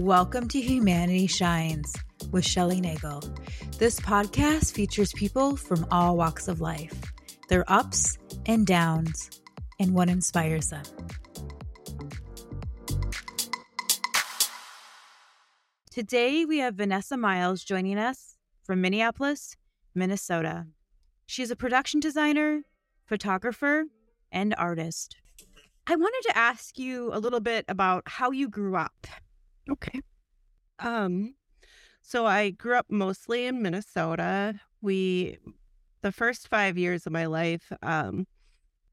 Welcome to Humanity Shines with Shelly Nagell. This podcast features people from all walks of life, their ups and downs, and what inspires them. Today, we have Vanessa Miles joining us from Minneapolis, Minnesota. She's a production designer, photographer, and artist. I wanted to ask you a little bit about how you grew up. Okay. Um, so I grew up mostly in Minnesota. We, the first five years of my life, um,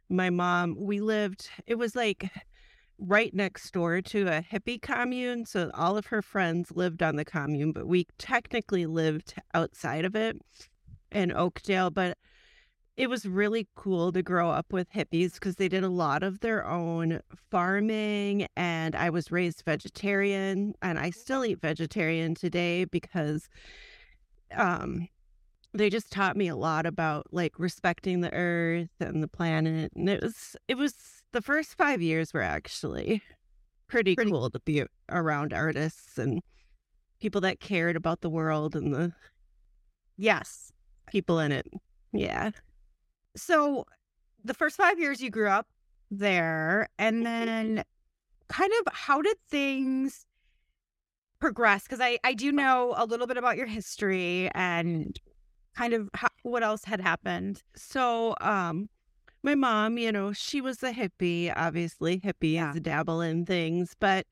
my mom, we lived, it was like right next door to a hippie commune. So all of her friends lived on the commune, but we technically lived outside of it in Oakdale. But it was really cool to grow up with hippies because they did a lot of their own farming and i was raised vegetarian and i still eat vegetarian today because um they just taught me a lot about like respecting the earth and the planet and it was it was the first five years were actually pretty, pretty cool to be around artists and people that cared about the world and the yes. people in it. Yeah so the first five years you grew up there, and mm-hmm. then kind of how did things progress? Because I, I do know a little bit about your history and kind of how, what else had happened. So, um, my mom, you know, she was a hippie, obviously hippie yeah. is a dabble in things, but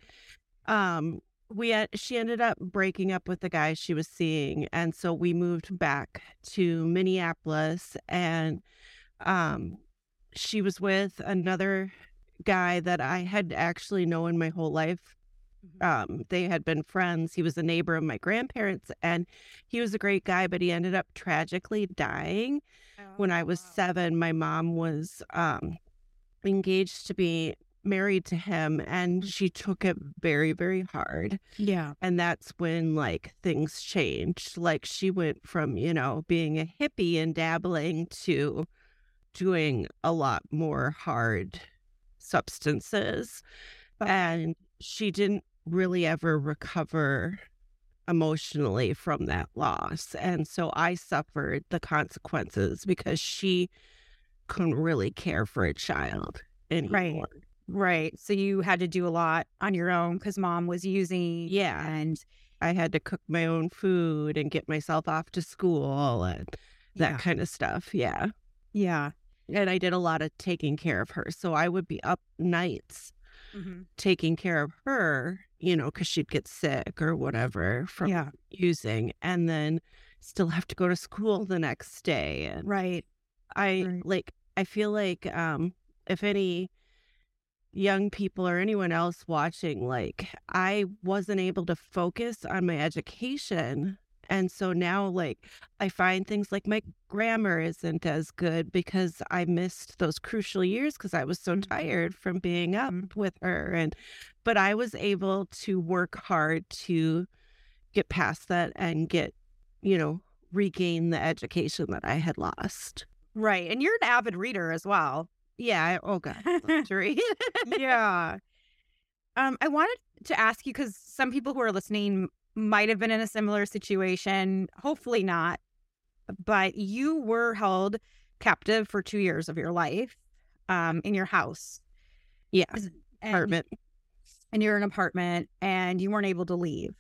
um we she ended up breaking up with the guy she was seeing and so we moved back to Minneapolis and um, she was with another guy that I had actually known my whole life. Mm-hmm. Um, they had been friends. He was a neighbor of my grandparents, and he was a great guy, but he ended up tragically dying oh, when I was seven. My mom was um, engaged to be married to him, and mm. she took it very, very hard. Yeah. And that's when like things changed. Like she went from, you know, being a hippie and dabbling to doing a lot more hard substances. And she didn't really ever recover emotionally from that loss. And so I suffered the consequences because she couldn't really care for a child anymore. Right. Right. So you had to do a lot on your own because mom was using. Yeah. And I had to cook my own food and get myself off to school and that yeah. kind of stuff. Yeah. Yeah and I did a lot of taking care of her. So I would be up nights mm-hmm. taking care of her, you know, because she'd get sick or whatever from yeah. using, and then still have to go to school the next day. And right. I right. like, I feel like um, if any young people or anyone else watching, like, I wasn't able to focus on my education and so now, like, I find things like my grammar isn't as good because I missed those crucial years because I was so mm-hmm. tired from being up mm-hmm. with her. And, but I was able to work hard to get past that and get, you know, regain the education that I had lost. Right. And you're an avid reader as well. Yeah. Oh, God. yeah. Um, I wanted to ask you because some people who are listening might have been in a similar situation. Hopefully not. But you were held captive for two years of your life um, in your house. Yeah. apartment. And you're in an apartment and you weren't able to leave.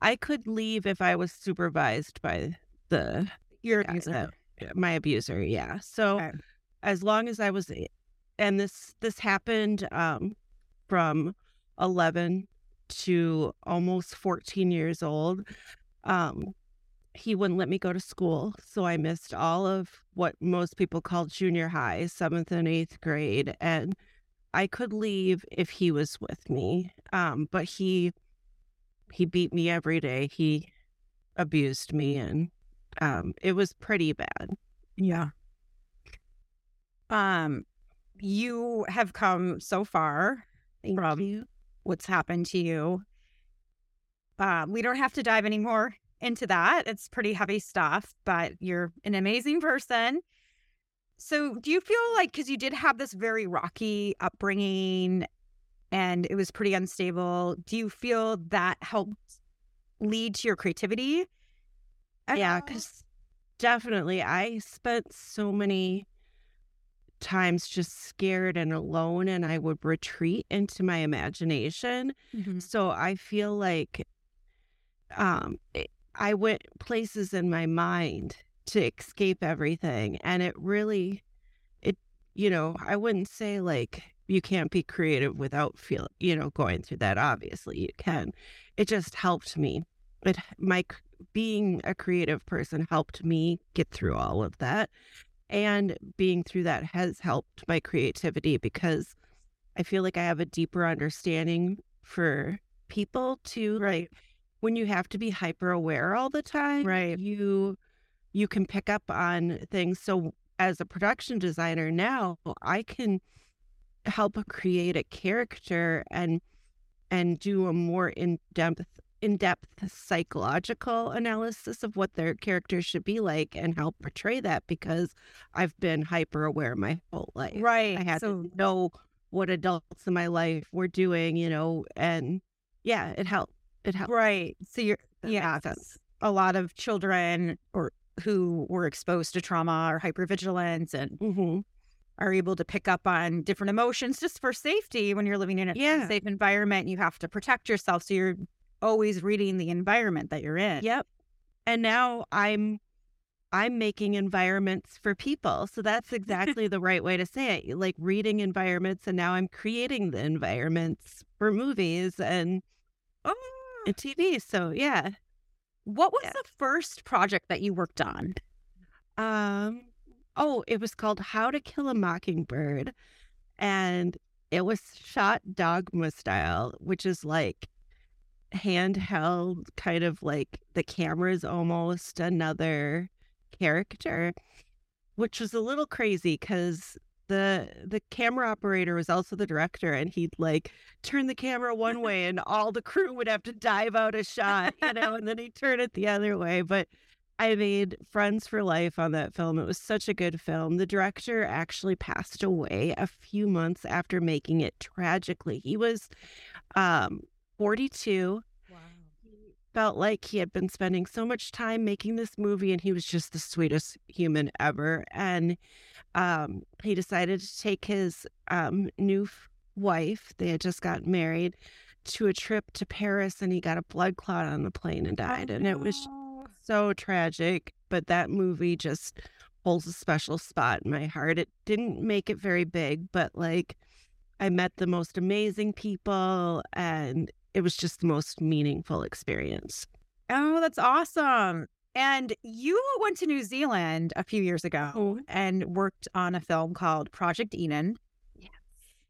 I could leave if I was supervised by the your abuser. Uh, my abuser, yeah. So okay. as long as I was and this this happened um from 11 to almost 14 years old, um, he wouldn't let me go to school. So I missed all of what most people call junior high, seventh and eighth grade. And I could leave if he was with me. Um, but he he beat me every day. He abused me and um, it was pretty bad. Yeah. Um you have come so far Thank from you what's happened to you. Uh, we don't have to dive anymore into that. It's pretty heavy stuff, but you're an amazing person. So, do you feel like because you did have this very rocky upbringing and it was pretty unstable, do you feel that helped lead to your creativity? Yeah, because definitely I spent so many times just scared and alone, and I would retreat into my imagination. Mhm. So I feel like um it- I went places in my mind to escape everything, and it really it you know, I wouldn't say like you can't be creative without feel you know, going through that. Obviously, you can. It just helped me. It my being a creative person helped me get through all of that. And being through that has helped my creativity because I feel like I have a deeper understanding for people too. Right. when you have to be hyper aware all the time, Right. you you can pick up on things. So as a production designer now, I can help create a character and and do a more in-depth in-depth psychological analysis of what their characters should be like and help portray that because I've been hyper aware my whole life. Right. I had so, to know what adults in my life were doing, you know, and yeah, it helped. It helped. right. So, you're, yeah, a lot of children or who were exposed to trauma or hypervigilance and hmm are able to pick up on different emotions just for safety when you're living in a Yeah. safe environment. You have to protect yourself. So you're always reading the environment that you're in. Yep. And now I'm I'm making environments for people. So that's exactly the right way to say it. Like reading environments and now I'm creating the environments for movies and, Oh, and TV. So yeah. what was Yeah. the first project that you worked on? Um oh, it was called How to Kill a Mockingbird. And it was shot dogma style, which is like handheld, kind of like the camera's almost another character, which was a little crazy because the the camera operator was also the director and he'd like turn the camera one way and all the crew would have to dive out a shot, you know, and then he'd turn it the other way. But I made friends for life on that film. It was such a good film. The director actually passed away a few months after making it tragically. He was um 42 Wow. he felt like he had been spending so much time making this movie and he was just the sweetest human ever and um he decided to take his um new f- wife they had just got married to a trip to Paris and he got a blood clot on the plane and died and it was so tragic but that movie just holds a special spot in my heart it didn't make it very big but like I met the most amazing people and it was just the most meaningful experience. Oh, that's awesome. And you went to New Zealand a few years ago Oh. and worked on a film called Project Eden. Yes.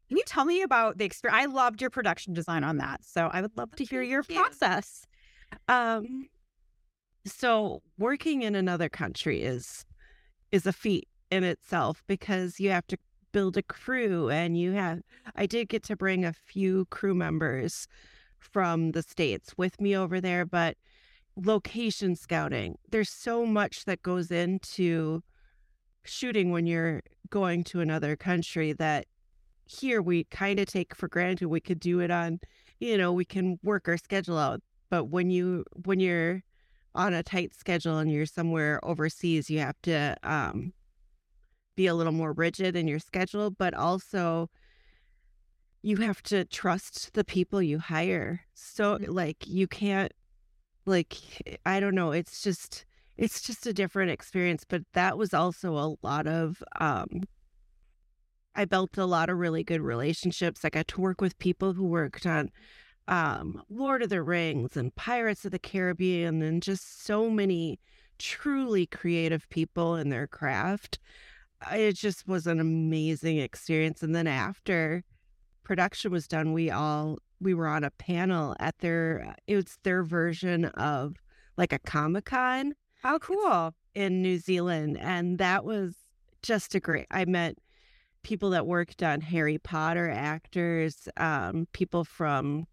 Can you tell me about the experience? I loved your production design on that. So I would love to hear your you. process. Um so working in another country is is a feat in itself because you have to build a crew and you have I did get to bring a few crew members from the states with me over there but location scouting there's so much that goes into shooting when you're going to another country that here we kind of take for granted we could do it on you know we can work our schedule out but when you when you're on a tight schedule and you're somewhere overseas you have to um be a little more rigid in your schedule but also you have to trust the people you hire so like you can't like i don't know it's just it's just a different experience but that was also a lot of um I built a lot of really good relationships. I got to work with people who worked on um, Lord of the Rings and Pirates of the Caribbean and just so many truly creative people in their craft. It just was an amazing experience. And then after production was done, we all we were on a panel at their it was their version of like a Comic Con How cool. in New Zealand. And that was just a great, I met people that worked on Harry Potter actors, um, people from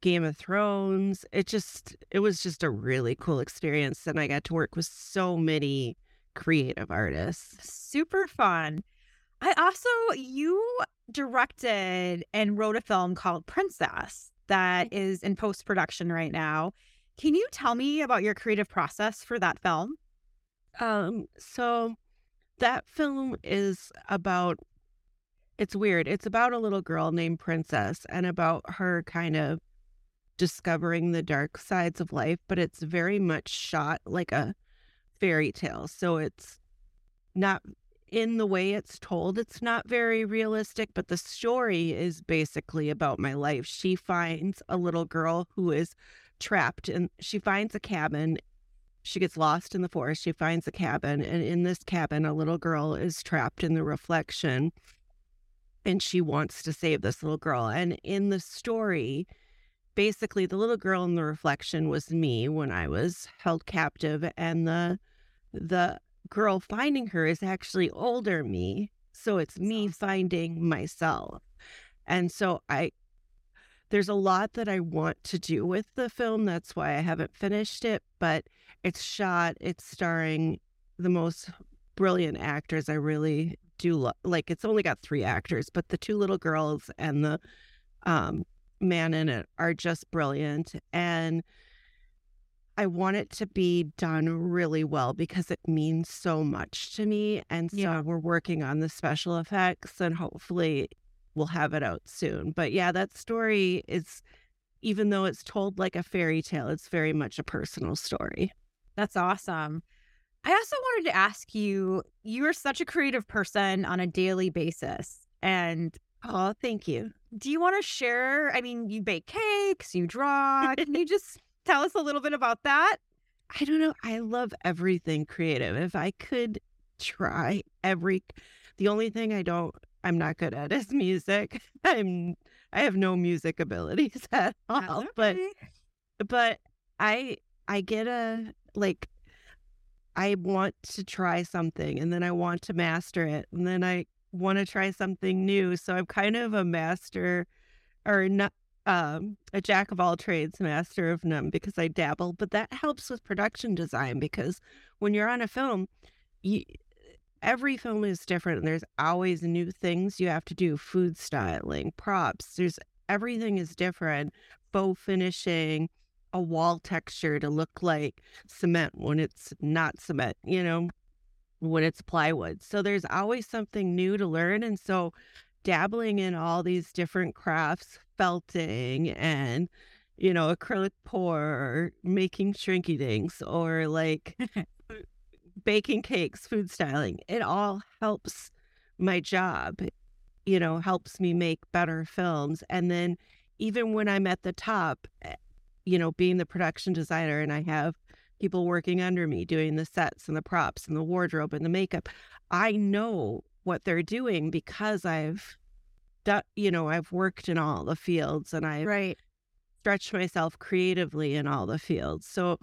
Game of Thrones. It just, it was just a really cool experience. And I got to work with so many creative artists. Super fun. I also, you directed and wrote a film called Princess that Mm-hmm. in post production right now. Can you tell me about your creative process for that film? Um, so that film is about it's weird. It's about a little girl named Princess and about her kind of discovering the dark sides of life, but it's very much shot like a fairy tale. So it's not in the way it's told, it's not very realistic, but the story is basically about my life. She finds a little girl who is trapped and she finds a cabin she gets lost in the forest. She finds a cabin, and in this cabin, a little girl is trapped in the reflection, and she wants to save this little girl. And in the story, basically, the little girl in the reflection was me when I was held captive, and the the girl finding her is actually older me. So it's me finding myself. And so I there's a lot that I want to do with the film. That's why I haven't finished it, but it's shot, it's starring the most brilliant actors. I really do lo- like it's only got three actors, but the two little girls and the um, man in it are just brilliant. And I want it to be done really well because it means so much to me. And so Yeah. we're working on the special effects and hopefully we'll have it out soon. But yeah, that story is, even though it's told like a fairy tale, it's very much a personal story. That's awesome. I also wanted to ask you you are such a creative person on a daily basis. And Oh, thank you. do you want to share? I mean, you bake cakes, you draw. Can you just tell us a little bit about that? I don't know. I love everything creative. If I could try every, the only thing I don't, I'm not good at is music. I'm, I have no music abilities at all. But, but I, I get a, like, I want to try something and then I want to master it and then I want to try something new. So I'm kind of a master or not um a jack of all trades, master of none because I dabble, but that helps with production design because when you're on a film, you every film is different and there's always new things you have to do, food styling, props. There's everything is different. Faux finishing, a wall texture to look like cement when it's not cement, you know, when it's plywood. So there's always something new to learn. And so dabbling in all these different crafts, felting and, you know, acrylic pour, or making shrinky dinks, or like baking cakes, food styling, it all helps my job, you know, helps me make better films. And then even when I'm at the top, eh, you know, being the production designer and I have people working under me doing the sets and the props and the wardrobe and the makeup, I know what they're doing because I've you know, I've worked in all the fields and I've Right. stretched myself creatively in all the fields. So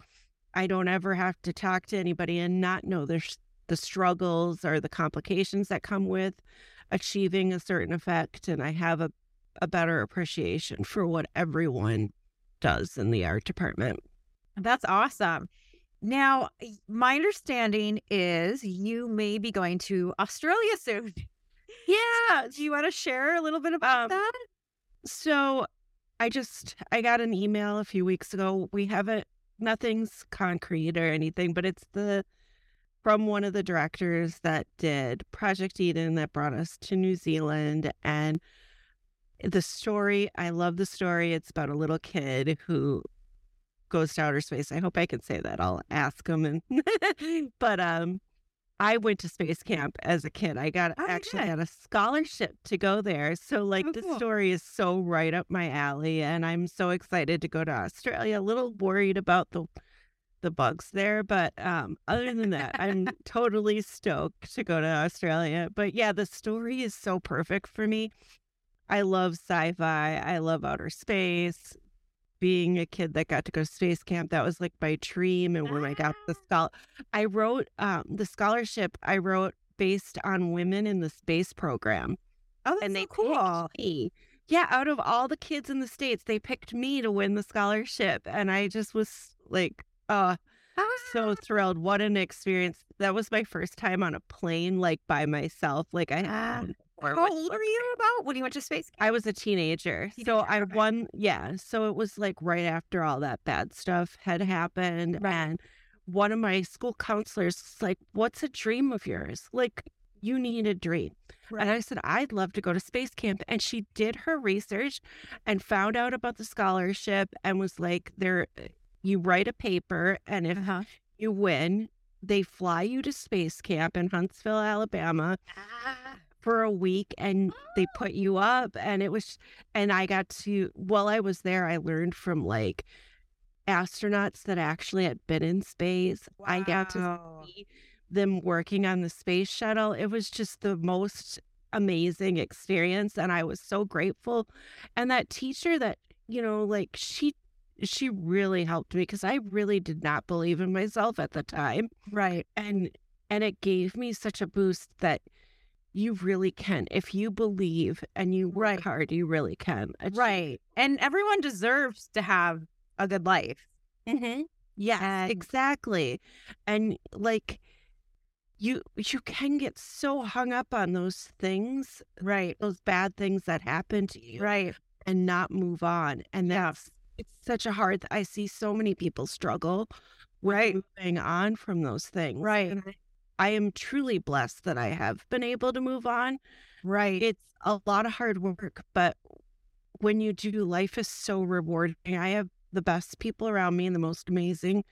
I don't ever have to talk to anybody and not know the struggles or the complications that come with achieving a certain effect. And I have a, a better appreciation for what everyone does in the art department. That's awesome. Now, my understanding is you may be going to Australia soon. Yeah. Do you want to share a little bit about Um, that? So I just I got an email a few weeks ago. We haven't nothing's concrete or anything, but it's the from one of the directors that did Project Eden that brought us to New Zealand and the story, I love the story. It's about a little kid who goes to outer space. I hope I can say that. I'll ask him and but um I went to space camp as a kid. I got Oh, actually good. got a scholarship to go there. So like Oh, the cool. story is so right up my alley and I'm so excited to go to Australia. A little worried about the the bugs there, but um other than that, I'm totally stoked to go to Australia. But yeah, the story is so perfect for me. I love sci-fi. I love outer space. Being a kid that got to go to space camp, that was like my dream. And when I got the scholar, I wrote um, the scholarship. I wrote based on women in the space program, Oh, that's and so they cool. me. Yeah, out of all the kids in the states, they picked me to win the scholarship, and I just was like, uh, so thrilled. What an experience. That was my first time on a plane, like by myself. Like I Ah. How old were you about when you went to space? camp? I was a teenager. So I okay. won yeah. So it was like right after all that bad stuff had happened. Right. And one of my school counselors was like, What's a dream of yours? Like you need a dream. And I said, I'd love to go to space camp. And she did her research and found out about the scholarship and was like, there you write a paper and if Uh-huh. you win, they fly you to space camp in Huntsville, Alabama for a week and they put you up and it was and I got to while I was there I learned from like astronauts that actually had been in space. I got to see them working on the space shuttle. It was just the most amazing experience and I was so grateful. And that teacher that, you know, like she she really helped me because I really did not believe in myself at the time Right. and and it gave me such a boost that you really can if you believe and you work Right. hard you really can achieve. Right. And everyone deserves to have a good life. mm-hmm. yes And- exactly and like you you can get so hung up on those things Right. those bad things that happen to you Right. and not move on and Yeah. that's it's such a hard i see so many people struggle Right. moving on from those things Right. And I- I am truly blessed that I have been able to move on. Right. It's a lot of hard work, but when you do, life is so rewarding. I have the best people around me and the most amazing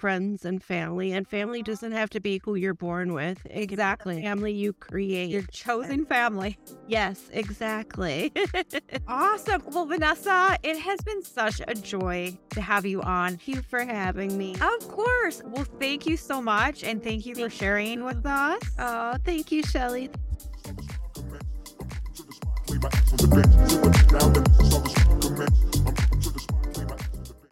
friends and family. And family doesn't have to be who you're born with. It the Exactly. family you create. Your chosen family. yes, exactly. Awesome. Well, Vanessa, it has been such a joy to have you on. Thank you for having me. Of course. Well, thank you so much. And thank you for sharing with us. Oh, thank you, Shelly.